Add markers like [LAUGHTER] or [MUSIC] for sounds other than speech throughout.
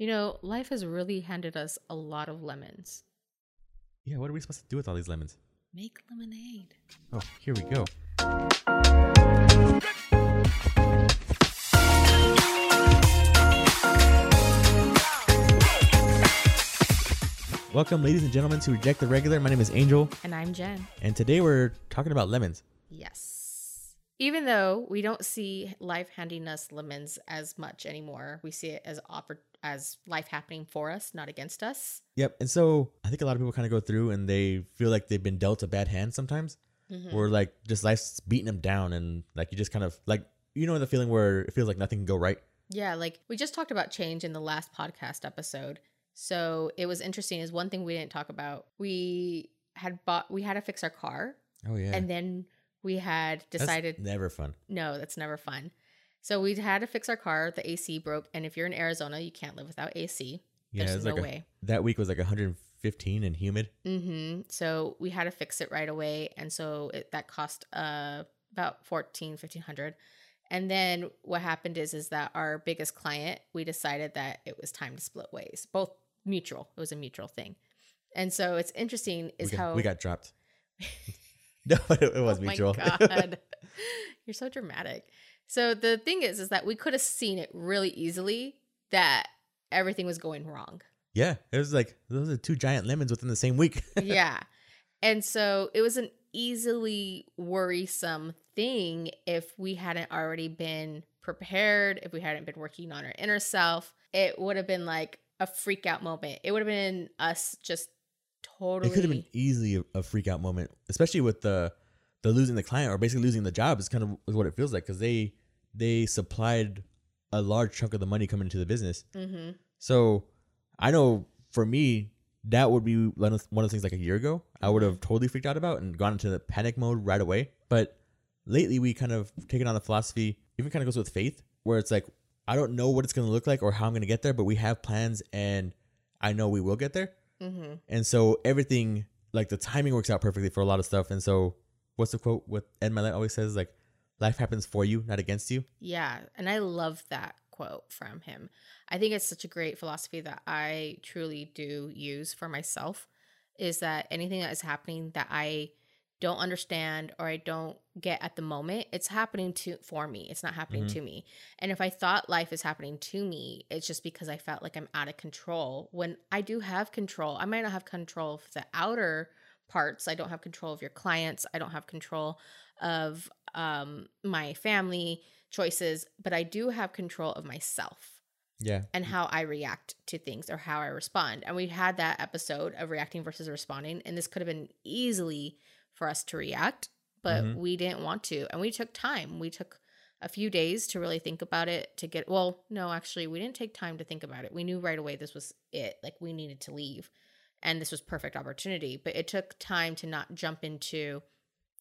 You know, life has really handed us a lot of lemons. Yeah, what are we supposed to do with all these lemons? Make lemonade. Oh, here we go. Welcome, ladies and gentlemen, to Reject the Regular. My name is Angel, And I'm Jen. and today we're talking about lemons. Yes. Even though we don't see life handing us lemons as much anymore, we see it as oppor- as life happening for us, not against us. Yep. And so I think a lot of people kind of go through and they feel like they've been dealt a bad hand sometimes, Mhm. or like just life's beating them down, and like you just kind of like you know the feeling where it feels like nothing can go right. Yeah, like we just talked about change in the last podcast episode. So it was interesting is one thing we didn't talk about. We had bought we had to fix our car Oh yeah. and then we had That's decided never fun. no, that's never fun. So we had to fix our car, the AC broke, and if you're in Arizona, you can't live without AC. Yeah, There's no like a- way. that week was like 115 and humid. Mm-hmm. So we had to fix it right away, and so it, that cost uh about 14 1500 and then what happened is is that our biggest client we decided that it was time to split ways both mutual it was a mutual thing and so it's interesting is we, got, how we got dropped. [LAUGHS] [LAUGHS] no, it, it was oh mutual. my god [LAUGHS] you're so dramatic so the thing is is that we could have seen it really easily that everything was going wrong yeah, it was like those are two giant lemons within the same week. [LAUGHS] yeah. And so it was an easily worrisome thing if we hadn't already been prepared, if we hadn't been working on our inner self. It would have been like a freak out moment. It would have been us just totally It could have been easily a, a freak out moment, especially with the the losing the client or basically losing the job is kind of is what it feels like because they they supplied a large chunk of the money coming into the business. Mhm. So I know for me that would be one of, one of the things like a year ago I would have totally freaked out about and gone into the panic mode right away. But lately we kind of taken on the philosophy, even kind of goes with faith, where it's like I don't know what it's going to look like or how I'm going to get there, but we have plans and I know we will get there. Mhm. And so everything, like the timing works out perfectly for a lot of stuff. And so, what's the quote? What Ed Mylett always says, like, life happens for you, not against you. Yeah, and I love that quote from him. I think it's such a great philosophy that I truly do use for myself is that anything that is happening that I don't understand or I don't get at the moment, it's happening to for me. It's not happening Mhm. to me. And if I thought life is happening to me, it's just because I felt like I'm out of control when I do have control. I might not have control of the outer parts. I don't have control of your clients. I don't have control of um my family choices, but I do have control of myself Yeah. and how I react to things or how I respond. And we had that episode of reacting versus responding, and this could have been easily for us to react, but Mhm. we didn't want to. And we took time. We took a few days to really think about it to get well, no, actually, we didn't take time to think about it. We knew right away this was it. Like we needed to leave. And this was perfect opportunity, but it took time to not jump into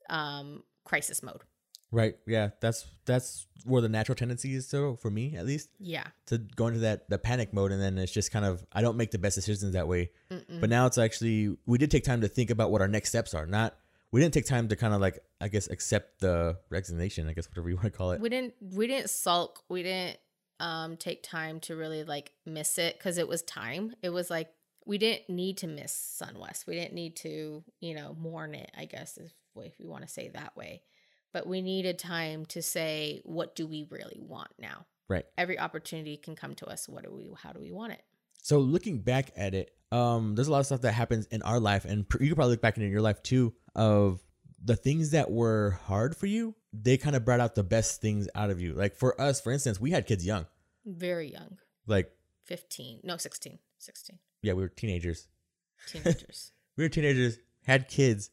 um crisis mode. Right. Yeah. That's that's where the natural tendency is. So for me, at least, Yeah. to go into that the panic mode, and then it's just kind of I don't make the best decisions that way. Mm-mm. But now it's actually we did take time to think about what our next steps are. Not we didn't take time to kind of like I guess accept the resignation. I guess whatever you want to call it. we didn't we didn't sulk we didn't um take time to really like miss it because it was time it was like we didn't need to miss sunwest we didn't need to you know mourn it i guess if, if we want to say that way but we needed time to say what do we really want now Right. every opportunity can come to us what do we how do we want it So looking back at it, um, there's a lot of stuff that happens in our life, and pr- you could probably look back into your life too. Of the things that were hard for you, they kind of brought out the best things out of you. Like for us, for instance, we had kids young. very young Like 15 no 16 16 yeah, we were teenagers. teenagers [LAUGHS] We were teenagers, had kids,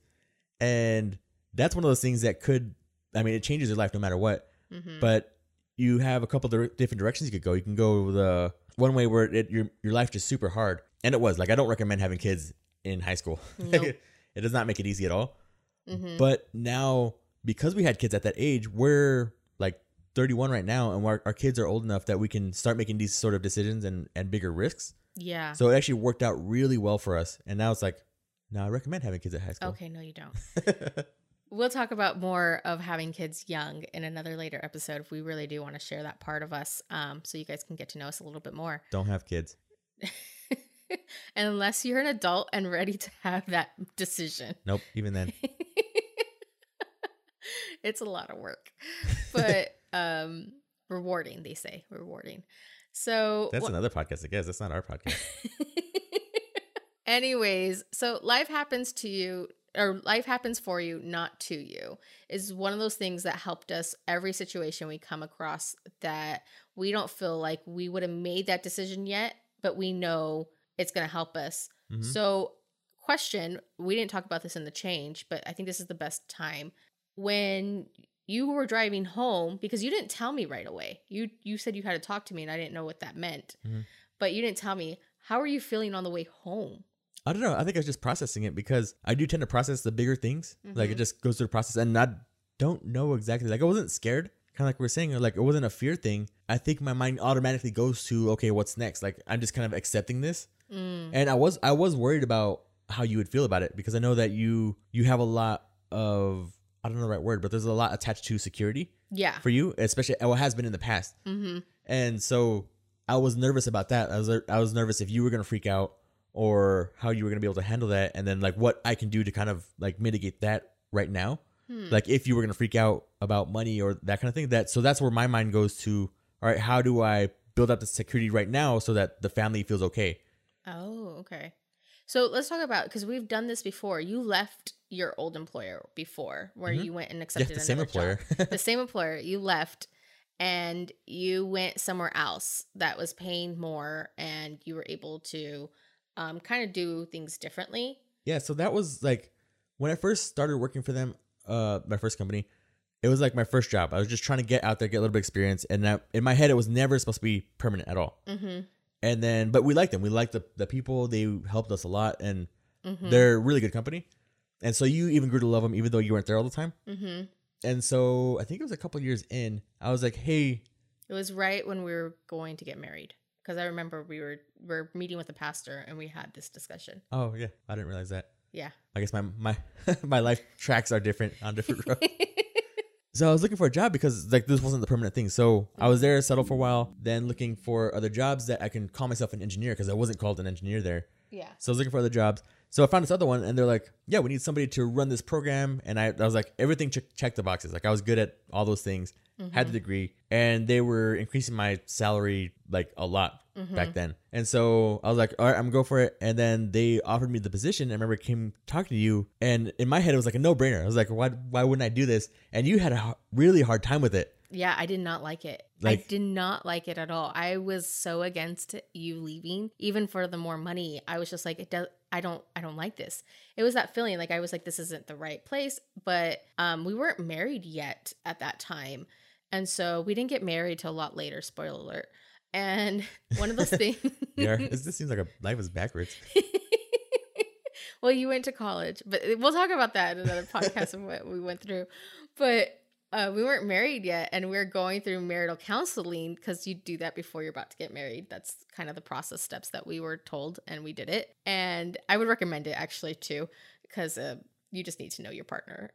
and that's one of those things that could. I mean, it changes your life no matter what. hmm But you have a couple of different directions you could go. You can go the one way where it, your your life just super hard, and it was like I don't recommend having kids in high school. [LAUGHS] Nope. it, it does not make it easy at all. hmm But now because we had kids at that age, we're like 31 right now, and our, our kids are old enough that we can start making these sort of decisions and and bigger risks. yeah So it actually worked out really well for us, and now it's like, now I recommend having kids at high school. okay no you don't [LAUGHS] We'll talk about more of having kids young in another later episode if we really do want to share that part of us um, so you guys can get to know us a little bit more. Don't have kids. [LAUGHS] [LAUGHS] Unless you're an adult and ready to have that decision. Nope. Even then, [LAUGHS] it's a lot of work. But [LAUGHS] um rewarding, they say. Rewarding. So that's wha- another podcast. I guess that's not our podcast. Anyways, so life happens to you or life happens for you, not to you, is one of those things that helped us every situation we come across that we don't feel like we would have made that decision yet, but we know it's going to help us. Mhm. So, question we didn't talk about this in the change, but I think this is the best time. When you were driving home, because you didn't tell me right away, you you said you had to talk to me, and I didn't know what that meant, Mhm. but you didn't tell me. How are you feeling on the way home? I don't know. I think I was just processing it because I do tend to process the bigger things. Like it Mhm. just goes through the process, and I don't know exactly. Like I wasn't scared, kind of like we are saying, or like it wasn't a fear thing. I think my mind automatically goes to okay, what's next? Like I'm just kind of accepting this, Mm. and I was I was worried about how you would feel about it because I know that you you have a lot of I don't know the right word, but there's a lot attached to security Yeah. for you, especially what has been in the past. Mm-hmm. And so I was nervous about that. I was I was nervous if you were gonna freak out or how you were gonna be able to handle that, and then like what I can do to kind of like mitigate that right now. Hmm. Like if you were gonna freak out about money or that kind of thing. That so that's where my mind goes to. All right, how do I build up the security right now so that the family feels okay? Oh, okay. So let's talk about because we've done this before. You left your old employer before, where Mhm. you went and Yeah, accepted the same employer. [LAUGHS] the same employer. You left, and you went somewhere else that was paying more, and you were able to um, kind of do things differently. yeah, so that was like when I first started working for them, uh, my first company. It was like my first job. I was just trying to get out there, get a little bit of experience, and that, in my head, it was never supposed to be permanent at all. Mm-hmm. And then but we liked them we liked the, the people they helped us a lot and Mm-hmm. they're really good company and so you even grew to love them even though you weren't there all the time mm-hmm. and so i think it was a couple years in i was like hey It was right when we were going to get married because I remember we were we were meeting with the pastor and we had this discussion. oh yeah i didn't realize that Yeah. i guess my my [LAUGHS] my life tracks are different on different [LAUGHS] roads so i was looking for a job because like this wasn't the permanent thing so i was there settled for a while then looking for other jobs that i can call myself an engineer because i wasn't called an engineer there yeah. So I was looking for other jobs. So I found this other one, and they're like, "Yeah, we need somebody to run this program." And I, I was like, everything che- checked the boxes. Like I was good at all those things, had the degree, and they were increasing my salary like a lot back then. And so I was like, "All right, I'm gonna go for it." And then they offered me the position. I remember I came talking to you, and in my head it was like a no brainer. I was like, "Why? Why wouldn't I do this?" And you had a really hard time with it. Yeah, I did not like it. Like- I did not like it at all. I was so against you leaving, even for the more money. I was just like, it does. I don't. I don't like this. It was that feeling like I was like, this isn't the right place. But um, we weren't married yet at that time, and so we didn't get married till a lot later. Spoiler alert. And [LAUGHS] one of those [LAUGHS] things. Yeah, [LAUGHS] this, this seems like a life is backwards. well, you went to college, but we'll talk about that in another podcast of what we went through. But uh, we weren't married yet, and we were going through marital counseling because you do that before you're about to get married. That's kind of the process steps that we were told, and we did it. And I would recommend it actually too, because uh, you just need to know your partner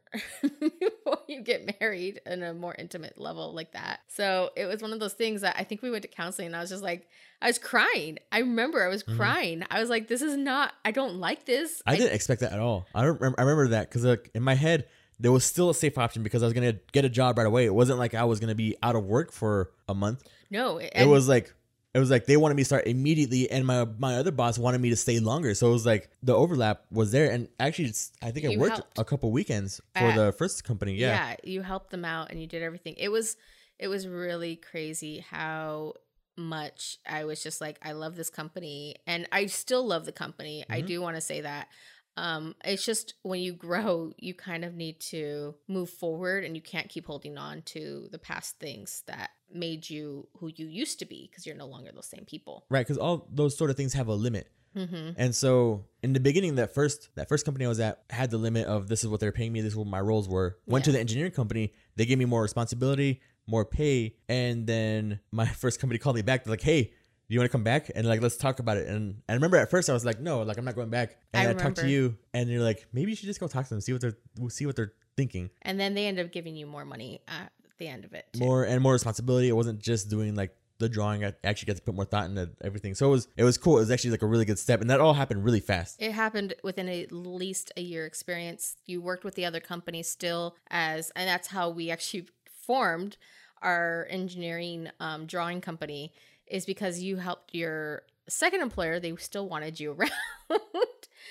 you get married in a more intimate level like that. So it was one of those things that I think we went to counseling, and I was just like, I was crying. I remember I was Mhm. crying. I was like, this is not. I don't like this. I didn't expect that at all. I don't. Remember, I remember that because like in my head there was still a safe option because I was gonna get a job right away. It wasn't like I was gonna be out of work for a month. No, it was like it was like they wanted me to start immediately, and my my other boss wanted me to stay longer. So it was like the overlap was there, and actually, it's, I think I worked helped. a couple weekends for Uh, the first company. Yeah. yeah. you helped them out and you did everything. It was it was really crazy how much I was just like I love this company and I still love the company. I Mhm. do want to say that. Um it's just when you grow, you kind of need to move forward and you can't keep holding on to the past things that made you who you used to be because you're no longer those same people. Right, because all those sort of things have a limit. Mhm. And so in the beginning, that first that first company I was at had the limit of this is what they're paying me, this is what my roles were. Went to the engineering company, they gave me more responsibility, more pay, and then my [LAUGHS] first company called me back. They're like, "Hey, you want to come back and like let's talk about it?" And I remember at first I was like, "No, like I'm not going back." And I I, talked to you, and you're like, "Maybe you should just go talk to them, see what they're see what they're thinking." And then they end up giving you more money at the end of it. too. More and more responsibility. It wasn't just doing like the drawing. I actually got to put more thought into everything. So it was it was cool. It was actually like a really good step, and that all happened really fast. It happened within at least a year experience. You worked with the other company still as, and that's how we actually formed our engineering um, drawing company. Is because you helped your second employer. They still wanted you [LAUGHS] around.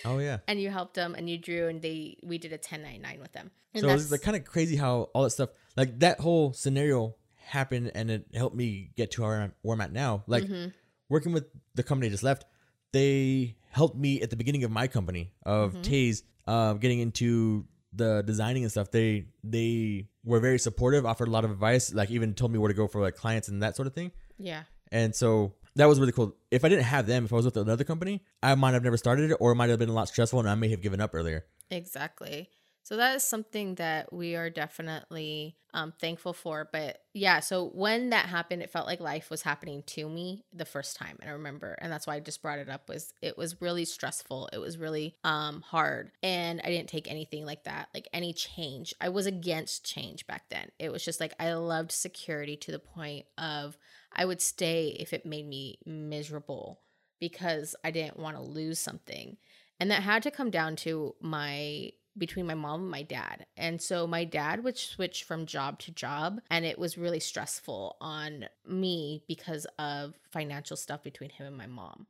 Oh yeah. and you helped them and you drew and they we did a 1099 with them and so it's like kind of crazy how all that stuff, like that whole scenario happened, and it helped me get to where I'm, where I'm at now. Like Mhm. working with the company I just left, they helped me at the beginning of my company of Mhm. Taze, uh, getting into the designing and stuff. They they were very supportive, offered a lot of advice, like even told me where to go for like clients and that sort of thing. yeah And so that was really cool. If I didn't have them, if I was with another company, I might have never started it, or it might have been a lot stressful, and I may have given up earlier. exactly so that is something that we are definitely um, thankful for but yeah so when that happened it felt like life was happening to me the first time and i remember and that's why i just brought it up was it was really stressful it was really um, hard and i didn't take anything like that like any change i was against change back then it was just like i loved security to the point of i would stay if it made me miserable because i didn't want to lose something and that had to come down to my between my mom and my dad. And so my dad would switch from job to job and it was really stressful on me because of financial stuff between him and my mom.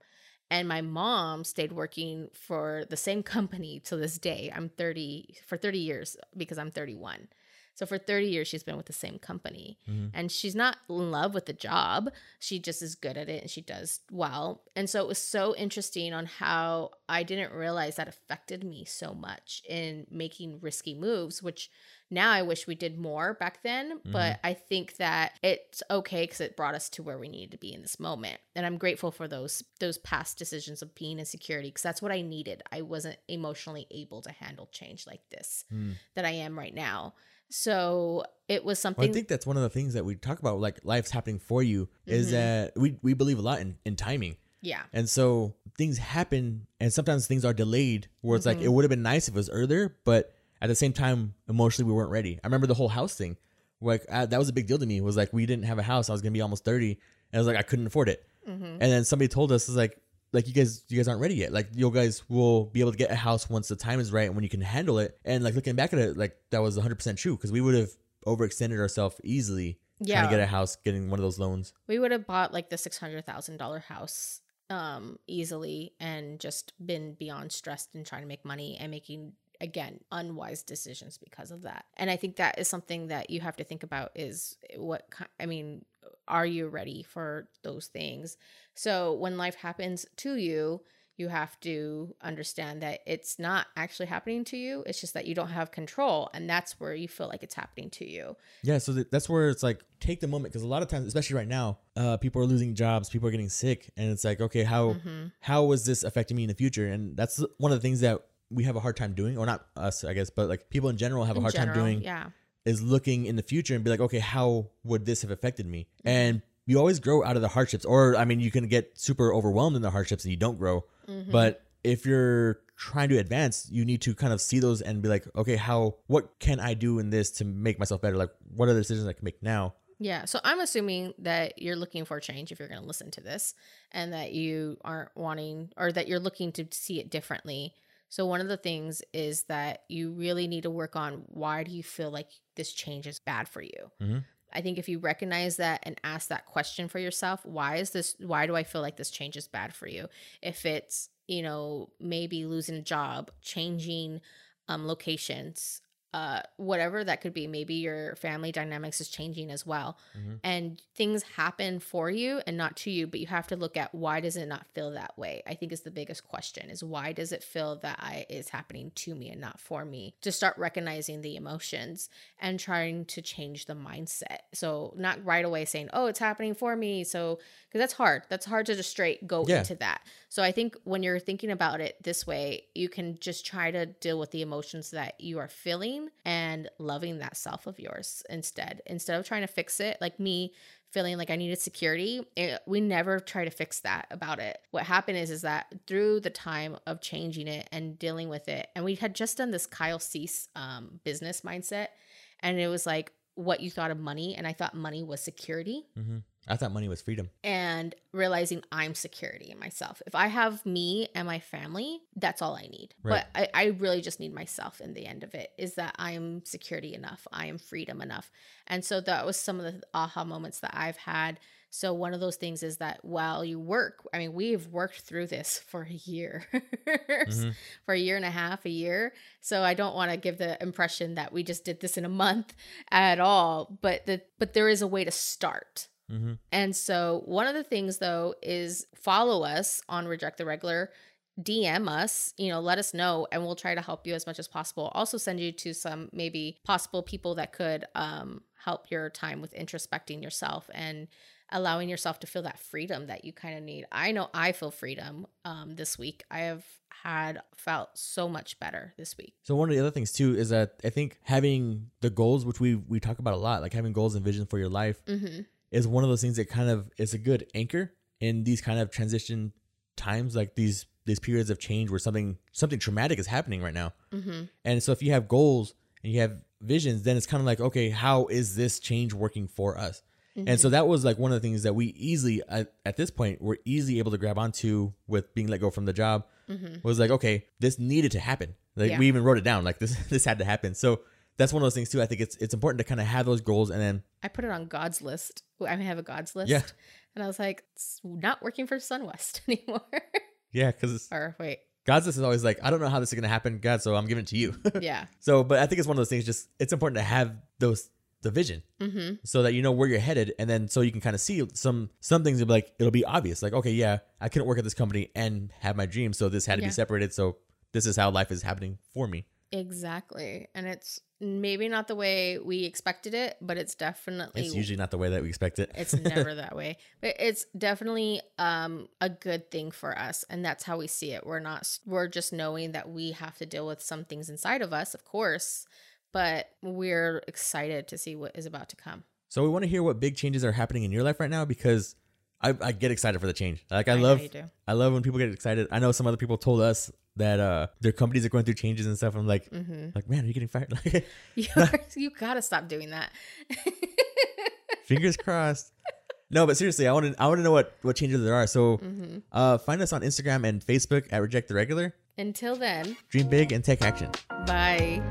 And my mom stayed working for the same [LAUGHS] company to this day. I'm 30 for 30 years because I'm 31. So for 30 years she's been with the same company. Mhm. And she's not in love with the job. She just is good at it and she does well. And so it was so interesting on how I didn't realize that affected me so much in making risky moves, which now I wish we did more back then. But I think that it's okay because it brought us to where we needed to be in this moment. And I'm grateful for those those past decisions of being in security because that's what I needed. I wasn't emotionally able to handle change like this Hmm. that I am right now. So it was Well, something I think that's one of the things that we talk about, like life's happening for you, is Mhm. that we, we believe a lot in, in timing. yeah. And so things happen, and sometimes things are delayed where it's like Mhm. it would have been nice if it was earlier, but at the same time, emotionally, we weren't ready. I remember the whole house thing. Like, uh, that was a big deal to me. It was like we didn't have a house. I was going to be almost 30, and I was like, I couldn't afford it. hmm And then somebody told us, is like, like you guys, you guys aren't ready yet. Like you guys will be able to get a house once the time is right and when you can handle it. And like looking back at it, like that was 100 percent true because we would have overextended ourselves easily trying Yeah. to get a house, getting one of those loans. we would have bought like the six hundred thousand dollar house um easily and just been beyond stressed and trying to make money and making again unwise decisions because of that and i think that is something that you have to think about is what i mean are you ready for those things so when life happens to you you have to understand that it's not actually happening to you it's just that you don't have control and that's where you feel like it's happening to you Yeah, so that's where it's like take the moment because a lot of times, especially right now, uh, people are losing jobs, people are getting sick, and it's like, okay, how Mhm. how is this affecting me in the future? And that's one of the things that we have a hard time doing, or not us, I guess, but like people in general have a In hard time doing yeah is looking in the future and be like, okay, how would this have affected me? Mm-hmm. And you always grow out of the hardships, or I mean, you can get super overwhelmed in the hardships and you don't grow. Mhm. But if you're trying to advance, you need to kind of see those and be like, okay, how, what can I do in this to make myself better? Like, what are the decisions I can make now? Yeah. So I'm assuming that you're looking for change if you're going to listen to this and that you aren't wanting or that you're looking to see it differently. So one of the things is that you really need to work on why do you feel like this change is bad for you? Mhm. I think if you recognize that and ask that question for yourself, why is this why do I feel like this change is bad for you? If it's, you know, maybe losing a job, changing um locations, uh whatever that could be, maybe your family dynamics is changing as well. Mhm. and things happen for you and not to you but you have to look at why does it not feel that way i think is the biggest question is why does it feel that i is happening to me and not for me? To start recognizing the emotions and trying to change the mindset. So not right away saying oh it's happening for me. So because that's hard. That's hard to just straight go Yeah. into that. So i think when you're thinking about it this way you can just try to deal with the emotions that you are feeling and loving that self of yours instead. Instead of trying to fix it like me feeling like i needed security it, we never try to fix that about it. What happened is is that through the time of changing it and dealing with it and we had just done this kyle cease um, business mindset and it was like what you thought of money and i thought money was security. Mm-hmm. I thought money was freedom. and realizing I'm security in myself. If I have me and my family, that's all I need. Right. But I, I really just need myself in the end of it is that I am security enough. I am freedom enough. And so that was some of the aha moments that I've had. So one of those things is that while you work, I mean, we've worked through this [LAUGHS] for a year, Mhm. for a year and a half, a year. So I don't want to give the impression that we just did this in a month at all. But the but there is a way to start. Mm-hmm. And so, one of the things though is follow us on Reject the Regular, DM us, you know, let us know, and we'll try to help you as much as possible. Also, send you to some maybe possible people that could um, help your time with introspecting yourself and allowing yourself to feel that freedom that you kind of need. I know I feel freedom um, this week. I have had felt so much better this week. So one of the other things too is that I think having the goals, which we we talk about a lot, like having goals and vision for your life, Mm-hmm. Is one of those things that kind of is a good anchor in these kind of transition times, like these these periods of change where something something traumatic is happening right now. Mm-hmm. And so if you have goals and you have visions, then it's kind of like, okay, how is this change working for us? And so that was like one of the things that we easily at, at this point were easily able to grab onto with being let go from the job Mm-hmm. was like, okay, this needed to happen. Like Yeah. we even wrote it down, like this [LAUGHS] this had to happen. So that's one of those things too. I think it's it's important to kind of have those goals and then I put it on God's list. I have a God's list. Yeah. And I was like, it's not working for SunWest [LAUGHS] anymore. yeah, because or wait, God's list is always like, I don't know how this is gonna happen, God, so I'm giving it to you. [LAUGHS] yeah. so, but I think it's one of those things. Just it's important to have those the vision Mm-hmm. so that you know where you're headed, and then so you can kind of see some some things. Will be like it'll be obvious, like okay, yeah, I couldn't work at this company and have my dream, so this had to Yeah. be separated. So this is how life is happening for me. Exactly. And it's maybe not the way we expected it, but it's definitely It's usually not the way that we expect it. it's never [LAUGHS] that way. But it's definitely um a good thing for us and that's how we see it. We're not we're just knowing that we have to deal with some things inside of us, of course, but we're excited to see what is about to come. So we want to hear what big changes are happening in your life right now because I, I get excited for the change. Like I, I love. I love when people get excited. I know some other people told us that uh their companies are going through changes and stuff. I'm like mm-hmm. like man, are you getting fired? [LAUGHS] Like you [LAUGHS] [LAUGHS] got to stop doing that. fingers crossed. No, but seriously, I want to I want to know what what changes there are. So hmm uh find us on Instagram and Facebook at Reject the Regular. Until then, Dream big and take action. bye.